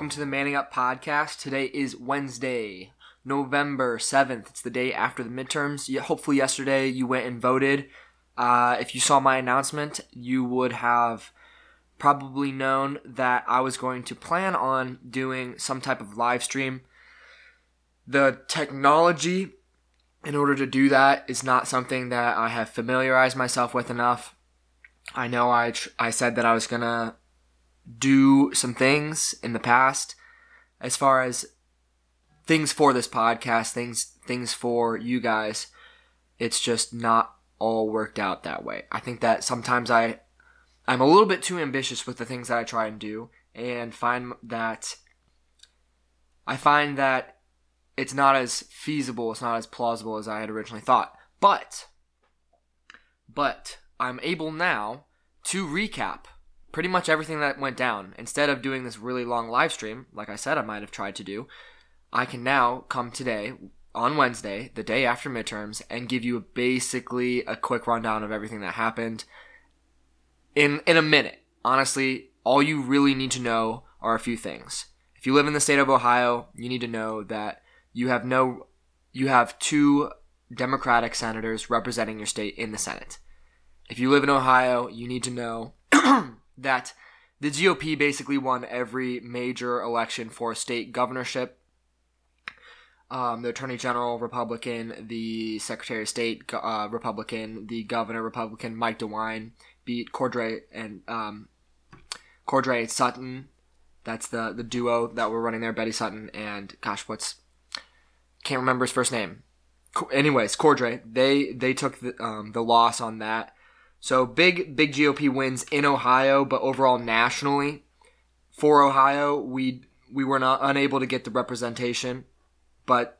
Welcome to the Manning Up podcast. Today is Wednesday, November 7th. It's the day after the midterms. Hopefully, yesterday you went and voted. Uh, if you saw my announcement, you would have probably known that I was going to plan on doing some type of live stream. The technology in order to do that is not something that I have familiarized myself with enough. I know I tr- I said that I was gonna do some things in the past as far as things for this podcast, things things for you guys. It's just not all worked out that way. I think that sometimes I I'm a little bit too ambitious with the things that I try and do and find that I find that it's not as feasible, it's not as plausible as I had originally thought. But but I'm able now to recap pretty much everything that went down. Instead of doing this really long live stream, like I said I might have tried to do, I can now come today on Wednesday, the day after midterms, and give you basically a quick rundown of everything that happened in in a minute. Honestly, all you really need to know are a few things. If you live in the state of Ohio, you need to know that you have no you have two Democratic senators representing your state in the Senate. If you live in Ohio, you need to know that the GOP basically won every major election for state governorship. Um, the Attorney General Republican, the Secretary of State uh, Republican, the Governor Republican Mike DeWine beat Cordray and um, Cordray Sutton. That's the the duo that were running there, Betty Sutton and gosh, what's can't remember his first name. Anyways, Cordray. They they took the um, the loss on that. So big big GOP wins in Ohio, but overall nationally for Ohio, we we were not unable to get the representation. But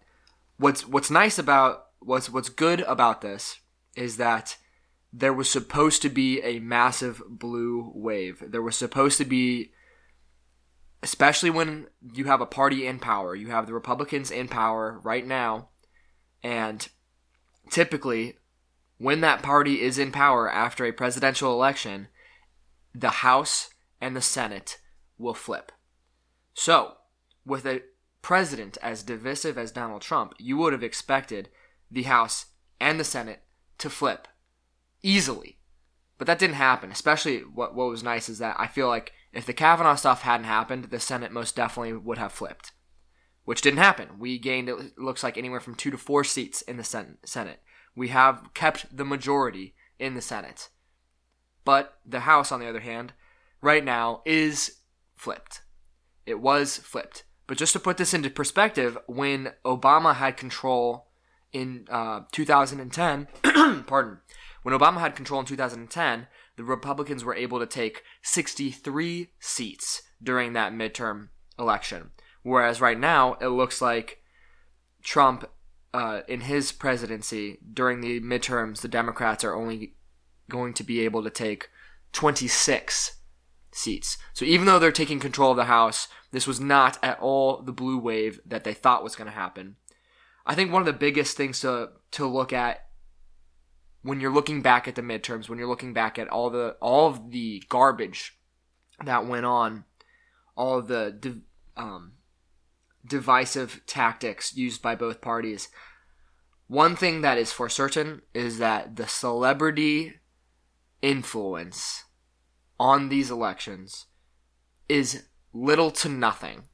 what's what's nice about what's what's good about this is that there was supposed to be a massive blue wave. There was supposed to be especially when you have a party in power. You have the Republicans in power right now and typically when that party is in power after a presidential election, the House and the Senate will flip. So, with a president as divisive as Donald Trump, you would have expected the House and the Senate to flip easily. But that didn't happen. Especially what what was nice is that I feel like if the Kavanaugh stuff hadn't happened, the Senate most definitely would have flipped, which didn't happen. We gained it looks like anywhere from two to four seats in the Senate we have kept the majority in the Senate. But the House, on the other hand, right now is flipped. It was flipped. But just to put this into perspective, when Obama had control in uh, 2010, pardon, when Obama had control in 2010, the Republicans were able to take 63 seats during that midterm election. Whereas right now, it looks like Trump uh, in his presidency during the midterms, the Democrats are only going to be able to take 26 seats. So even though they're taking control of the House, this was not at all the blue wave that they thought was going to happen. I think one of the biggest things to to look at when you're looking back at the midterms, when you're looking back at all the all of the garbage that went on, all of the um, divisive tactics used by both parties. One thing that is for certain is that the celebrity influence on these elections is little to nothing.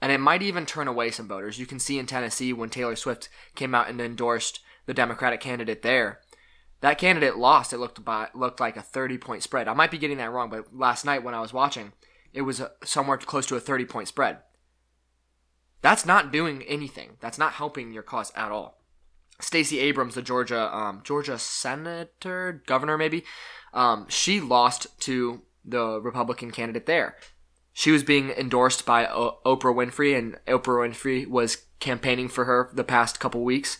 And it might even turn away some voters. You can see in Tennessee when Taylor Swift came out and endorsed the Democratic candidate there. That candidate lost. It looked by, looked like a 30 point spread. I might be getting that wrong, but last night when I was watching, it was somewhere close to a 30 point spread. That's not doing anything. That's not helping your cause at all. Stacey Abrams, the Georgia um, Georgia senator, governor maybe, um, she lost to the Republican candidate there. She was being endorsed by o- Oprah Winfrey, and Oprah Winfrey was campaigning for her the past couple weeks.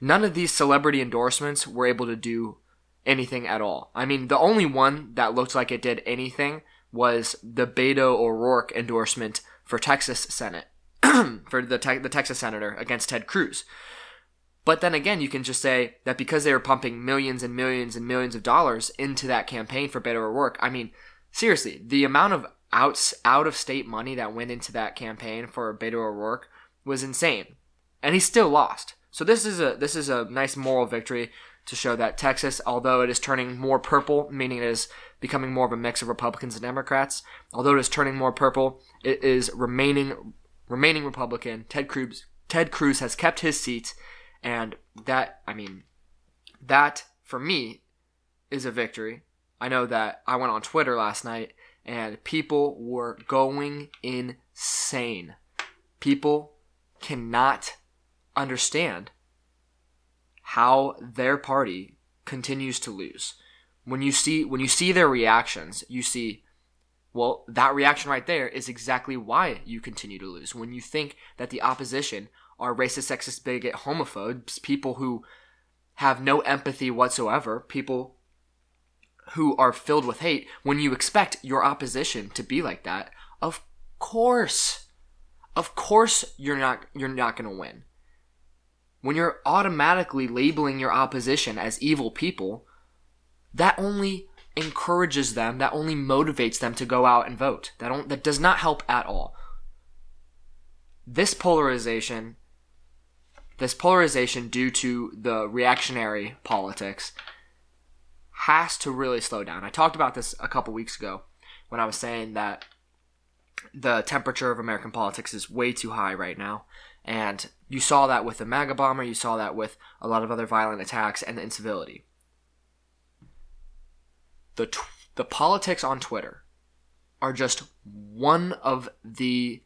None of these celebrity endorsements were able to do anything at all. I mean, the only one that looked like it did anything was the Beto O'Rourke endorsement for Texas Senate for the te- the Texas senator against Ted Cruz. But then again, you can just say that because they were pumping millions and millions and millions of dollars into that campaign for Beto O'Rourke. I mean, seriously, the amount of out out of state money that went into that campaign for Beto O'Rourke was insane, and he still lost. So this is a this is a nice moral victory to show that Texas, although it is turning more purple, meaning it is becoming more of a mix of Republicans and Democrats, although it is turning more purple, it is remaining remaining Republican. Ted Cruz Ted Cruz has kept his seat, and that I mean that for me is a victory. I know that I went on Twitter last night and people were going insane. People cannot understand how their party continues to lose. When you see when you see their reactions, you see well, that reaction right there is exactly why you continue to lose. When you think that the opposition are racist, sexist, bigot, homophobes, people who have no empathy whatsoever, people who are filled with hate, when you expect your opposition to be like that, of course, of course you're not you're not going to win. When you're automatically labeling your opposition as evil people, that only encourages them, that only motivates them to go out and vote. That that does not help at all. This polarization this polarization due to the reactionary politics has to really slow down. I talked about this a couple weeks ago when I was saying that the temperature of American politics is way too high right now. And you saw that with the MAGA bomber, you saw that with a lot of other violent attacks and incivility. The, t- the politics on Twitter are just one of the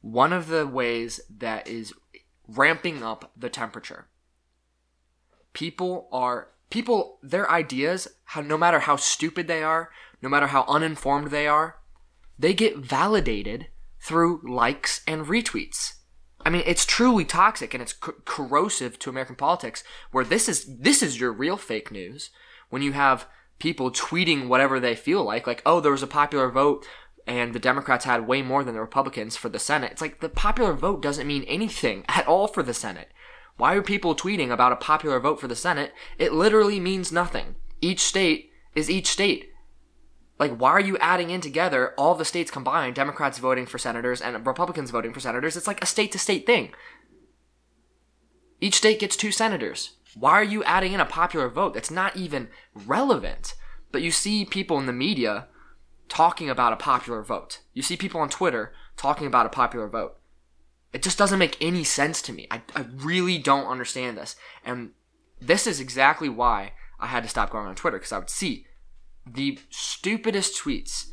one of the ways that is ramping up the temperature. People are people their ideas, how, no matter how stupid they are, no matter how uninformed they are, they get validated through likes and retweets. I mean, it's truly toxic and it's corrosive to American politics. Where this is this is your real fake news when you have people tweeting whatever they feel like, like, oh, there was a popular vote and the Democrats had way more than the Republicans for the Senate. It's like the popular vote doesn't mean anything at all for the Senate. Why are people tweeting about a popular vote for the Senate? It literally means nothing. Each state is each state. Like, why are you adding in together all the states combined, Democrats voting for senators and Republicans voting for senators? It's like a state to state thing. Each state gets two senators. Why are you adding in a popular vote that's not even relevant? But you see people in the media talking about a popular vote. You see people on Twitter talking about a popular vote. It just doesn't make any sense to me. I, I really don't understand this. And this is exactly why I had to stop going on Twitter because I would see the stupidest tweets.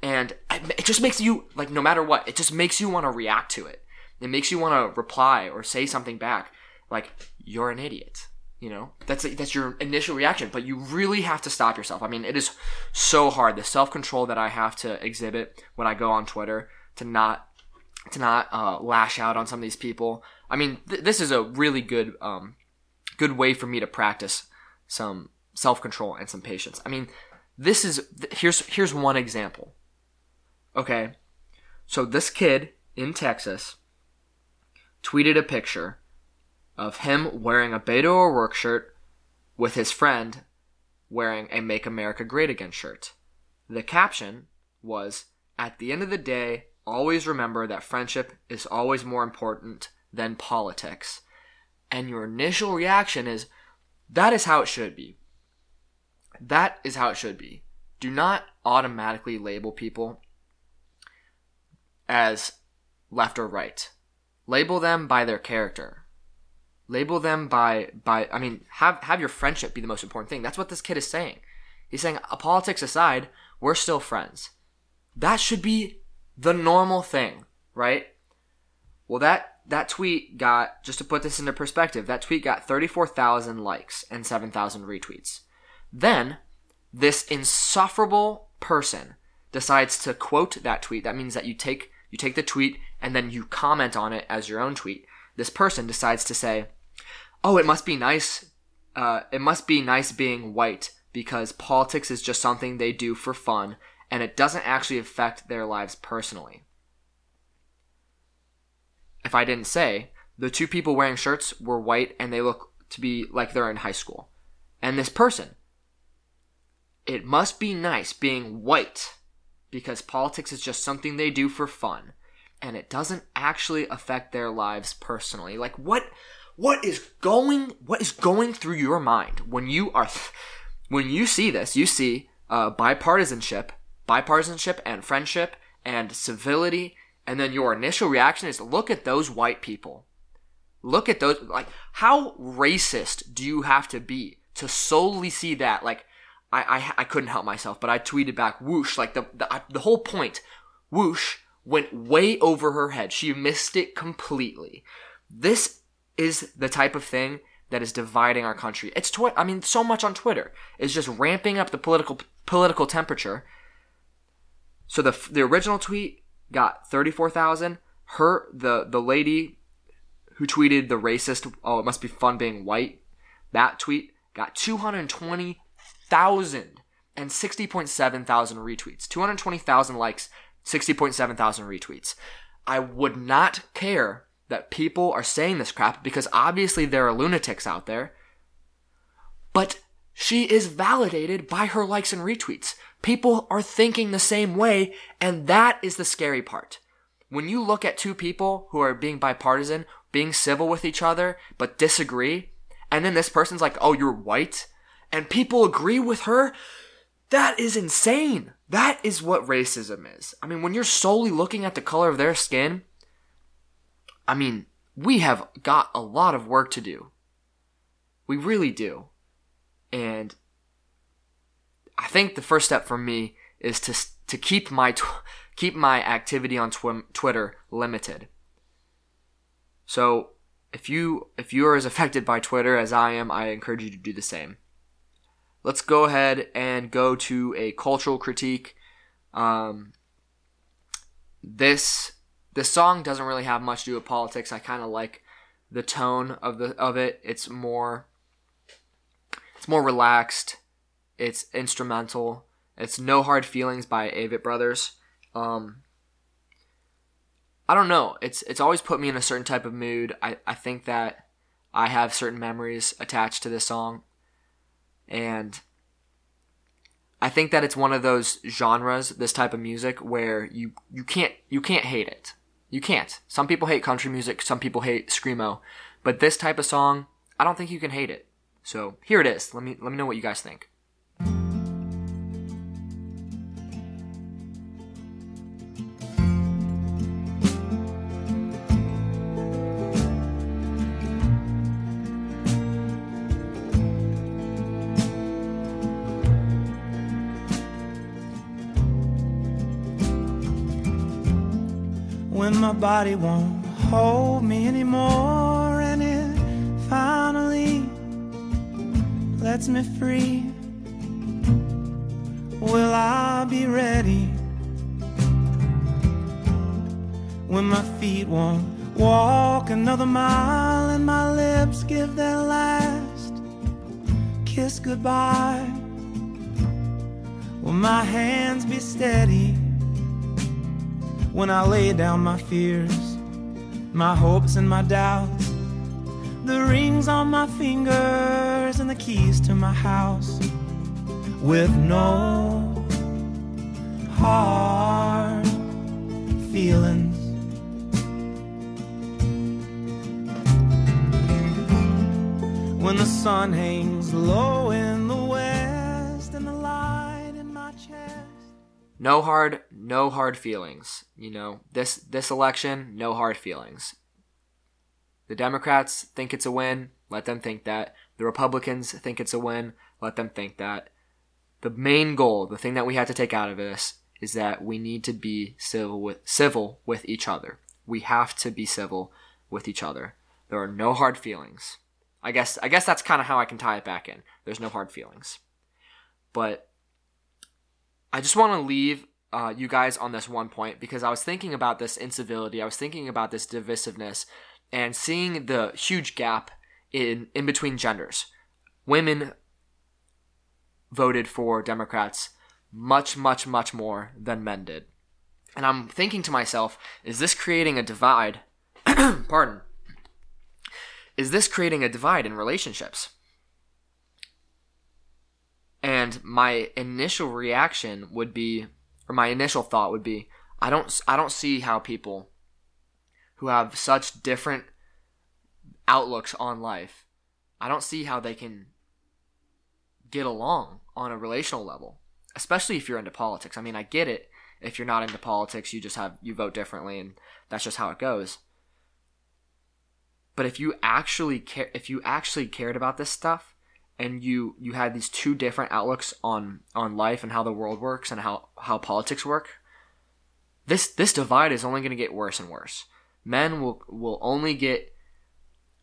And it just makes you, like, no matter what, it just makes you want to react to it. It makes you want to reply or say something back. Like, you're an idiot. You know, that's that's your initial reaction, but you really have to stop yourself. I mean, it is so hard the self control that I have to exhibit when I go on Twitter to not to not uh, lash out on some of these people. I mean, th- this is a really good um, good way for me to practice some self control and some patience. I mean, this is th- here's here's one example. Okay, so this kid in Texas tweeted a picture of him wearing a Beto O'Rourke shirt with his friend wearing a Make America Great Again shirt. The caption was, At the end of the day, always remember that friendship is always more important than politics. And your initial reaction is, that is how it should be. That is how it should be. Do not automatically label people as left or right. Label them by their character. Label them by by I mean have have your friendship be the most important thing. That's what this kid is saying. He's saying politics aside, we're still friends. That should be the normal thing, right? Well, that that tweet got just to put this into perspective, that tweet got 34,000 likes and 7,000 retweets. Then this insufferable person decides to quote that tweet. That means that you take you take the tweet and then you comment on it as your own tweet. This person decides to say, "Oh, it must be nice. Uh, it must be nice being white because politics is just something they do for fun and it doesn't actually affect their lives personally. If I didn't say, the two people wearing shirts were white and they look to be like they're in high school. And this person, it must be nice being white because politics is just something they do for fun and it doesn't actually affect their lives personally. Like what what is going what is going through your mind when you are when you see this? You see uh, bipartisanship, bipartisanship and friendship and civility, and then your initial reaction is look at those white people. Look at those like how racist do you have to be to solely see that like I, I, I couldn't help myself, but I tweeted back whoosh like the the, the whole point whoosh went way over her head. She missed it completely. This is the type of thing that is dividing our country. It's twi- I mean so much on Twitter is just ramping up the political political temperature. So the the original tweet got 34,000. Her the the lady who tweeted the racist oh it must be fun being white that tweet got 220,000 and 60.7 thousand retweets. 220,000 likes 60.7 thousand retweets. I would not care that people are saying this crap because obviously there are lunatics out there. But she is validated by her likes and retweets. People are thinking the same way, and that is the scary part. When you look at two people who are being bipartisan, being civil with each other, but disagree, and then this person's like, oh, you're white, and people agree with her, that is insane. That is what racism is. I mean, when you're solely looking at the color of their skin, I mean, we have got a lot of work to do. We really do. And I think the first step for me is to to keep my tw- keep my activity on tw- Twitter limited. So, if you if you are as affected by Twitter as I am, I encourage you to do the same let's go ahead and go to a cultural critique. Um, this this song doesn't really have much to do with politics. I kind of like the tone of the of it. It's more it's more relaxed. It's instrumental. It's No Hard Feelings by Avett Brothers. Um, I don't know. It's it's always put me in a certain type of mood. I, I think that I have certain memories attached to this song. And I think that it's one of those genres, this type of music, where you, you can't you can't hate it. You can't. Some people hate country music, some people hate screamo, but this type of song, I don't think you can hate it. So here it is. Let me let me know what you guys think. When my body won't hold me anymore. And it finally lets me free. Will I be ready when my feet won't walk another mile and my lips give their last kiss goodbye? Will my hands be steady when I lay down my fears, my hopes and my doubts, the rings on my fingers and the keys to my house, with no hard feelings. When the sun hangs low in No hard, no hard feelings. You know, this this election, no hard feelings. The Democrats think it's a win, let them think that. The Republicans think it's a win, let them think that. The main goal, the thing that we have to take out of this is that we need to be civil with civil with each other. We have to be civil with each other. There are no hard feelings. I guess I guess that's kind of how I can tie it back in. There's no hard feelings. But I just want to leave uh, you guys on this one point because I was thinking about this incivility. I was thinking about this divisiveness and seeing the huge gap in in between genders. Women voted for Democrats much, much, much more than men did. And I'm thinking to myself, is this creating a divide? Pardon. Is this creating a divide in relationships? And my initial reaction would be or my initial thought would be I don't I don't see how people who have such different outlooks on life, I don't see how they can get along on a relational level, especially if you're into politics. I mean, I get it. If you're not into politics, you just have you vote differently and that's just how it goes. But if you actually care if you actually cared about this stuff and you you had these two different outlooks on on life and how the world works and how how politics work, this this divide is only going to get worse and worse. Men will will only get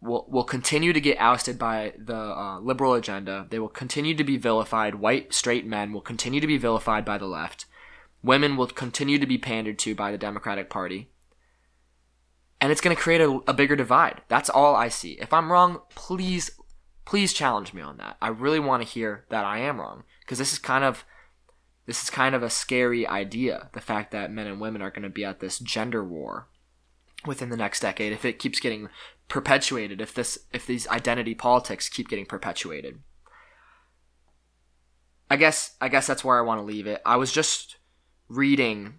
will will continue to get ousted by the uh, liberal agenda. They will continue to be vilified. White straight men will continue to be vilified by the left. Women will continue to be pandered to by the Democratic Party. And it's going to create a, a bigger divide. That's all I see. If I'm wrong, please, please challenge me on that. I really want to hear that I am wrong because this is kind of this is kind of a scary idea. The fact that men and women are going to be at this gender war within the next decade if it keeps getting perpetuated if this if these identity politics keep getting perpetuated i guess i guess that's where i want to leave it i was just reading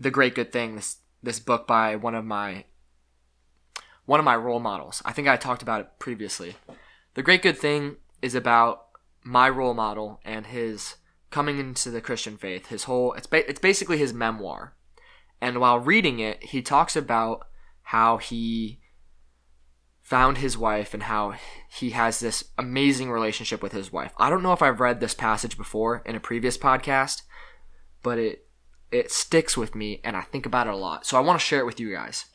the great good thing this this book by one of my one of my role models i think i talked about it previously the great good thing is about my role model and his coming into the christian faith his whole it's ba- it's basically his memoir and while reading it he talks about how he found his wife and how he has this amazing relationship with his wife. I don't know if I've read this passage before in a previous podcast, but it it sticks with me and I think about it a lot. So I want to share it with you guys.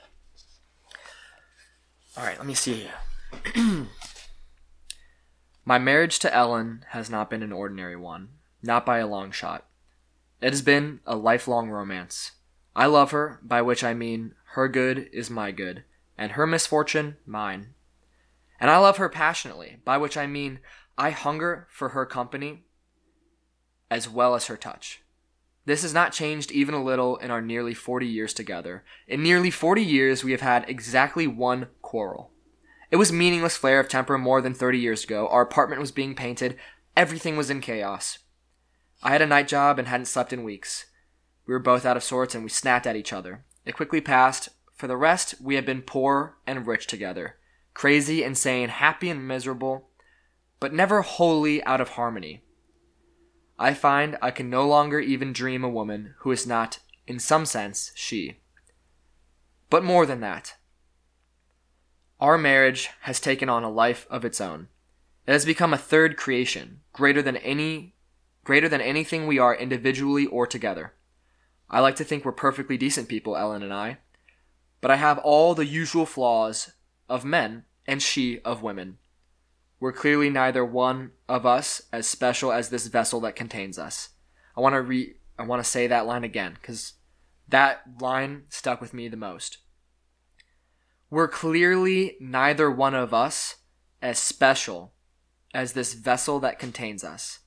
All right, let me see. My marriage to Ellen has not been an ordinary one, not by a long shot. It has been a lifelong romance. I love her, by which I mean her good is my good, and her misfortune mine. And I love her passionately, by which I mean I hunger for her company as well as her touch. This has not changed even a little in our nearly 40 years together. In nearly 40 years, we have had exactly one quarrel. It was meaningless flare of temper more than 30 years ago. Our apartment was being painted. Everything was in chaos. I had a night job and hadn't slept in weeks. We were both out of sorts and we snapped at each other. It quickly passed. For the rest, we had been poor and rich together, crazy, insane, happy, and miserable, but never wholly out of harmony. I find I can no longer even dream a woman who is not, in some sense, she. But more than that. Our marriage has taken on a life of its own. It has become a third creation, greater than any greater than anything we are individually or together. I like to think we're perfectly decent people, Ellen and I. But I have all the usual flaws of men and she of women. We're clearly neither one of us as special as this vessel that contains us. I want to re I want to say that line again cuz that line stuck with me the most. We're clearly neither one of us as special as this vessel that contains us.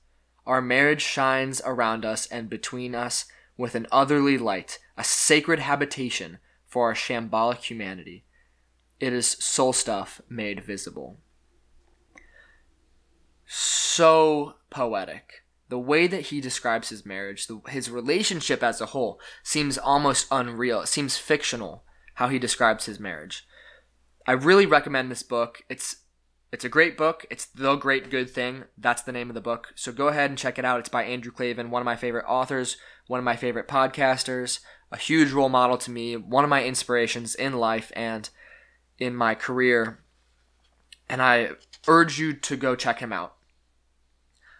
Our marriage shines around us and between us with an otherly light, a sacred habitation for our shambolic humanity. It is soul stuff made visible. So poetic. The way that he describes his marriage, the, his relationship as a whole, seems almost unreal. It seems fictional how he describes his marriage. I really recommend this book. It's it's a great book. It's The Great Good Thing. That's the name of the book. So go ahead and check it out. It's by Andrew Klavan, one of my favorite authors, one of my favorite podcasters, a huge role model to me, one of my inspirations in life and in my career. And I urge you to go check him out.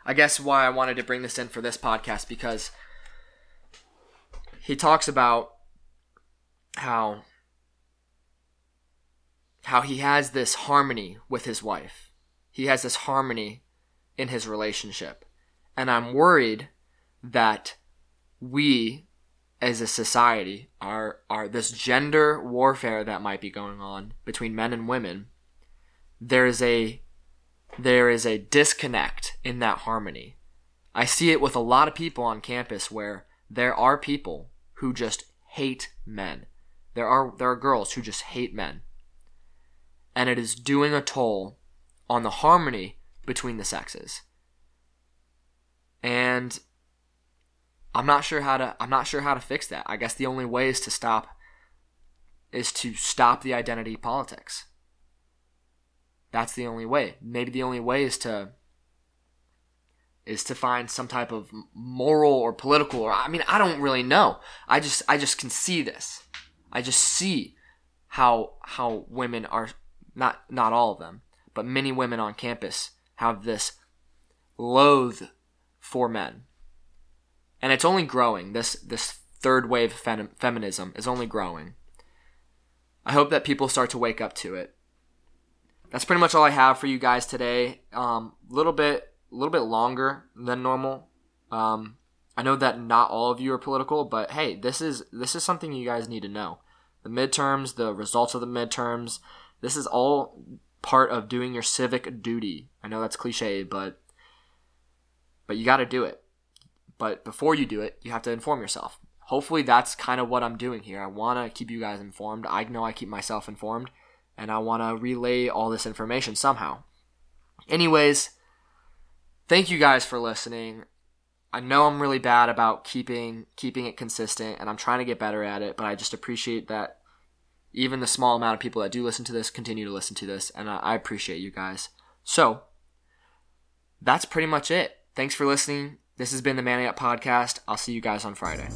I guess why I wanted to bring this in for this podcast because he talks about how how he has this harmony with his wife. He has this harmony in his relationship. And I'm worried that we as a society are are this gender warfare that might be going on between men and women there is a there is a disconnect in that harmony. I see it with a lot of people on campus where there are people who just hate men. There are there are girls who just hate men and it is doing a toll on the harmony between the sexes. And I'm not sure how to I'm not sure how to fix that. I guess the only way is to stop is to stop the identity politics. That's the only way. Maybe the only way is to is to find some type of moral or political or I mean I don't really know. I just I just can see this. I just see how how women are not not all of them, but many women on campus have this loathe for men. And it's only growing. This this third wave fem- feminism is only growing. I hope that people start to wake up to it. That's pretty much all I have for you guys today. A um, little bit, a little bit longer than normal. Um, I know that not all of you are political, but hey, this is this is something you guys need to know. The midterms, the results of the midterms, this is all part of doing your civic duty. I know that's cliche, but but you got to do it. But before you do it, you have to inform yourself hopefully that's kind of what I'm doing here. I want to keep you guys informed. I know I keep myself informed, and I want to relay all this information somehow. Anyways, thank you guys for listening. I know I'm really bad about keeping keeping it consistent, and I'm trying to get better at it. But I just appreciate that even the small amount of people that do listen to this continue to listen to this, and I appreciate you guys. So that's pretty much it. Thanks for listening. This has been the Manning Up Podcast. I'll see you guys on Friday.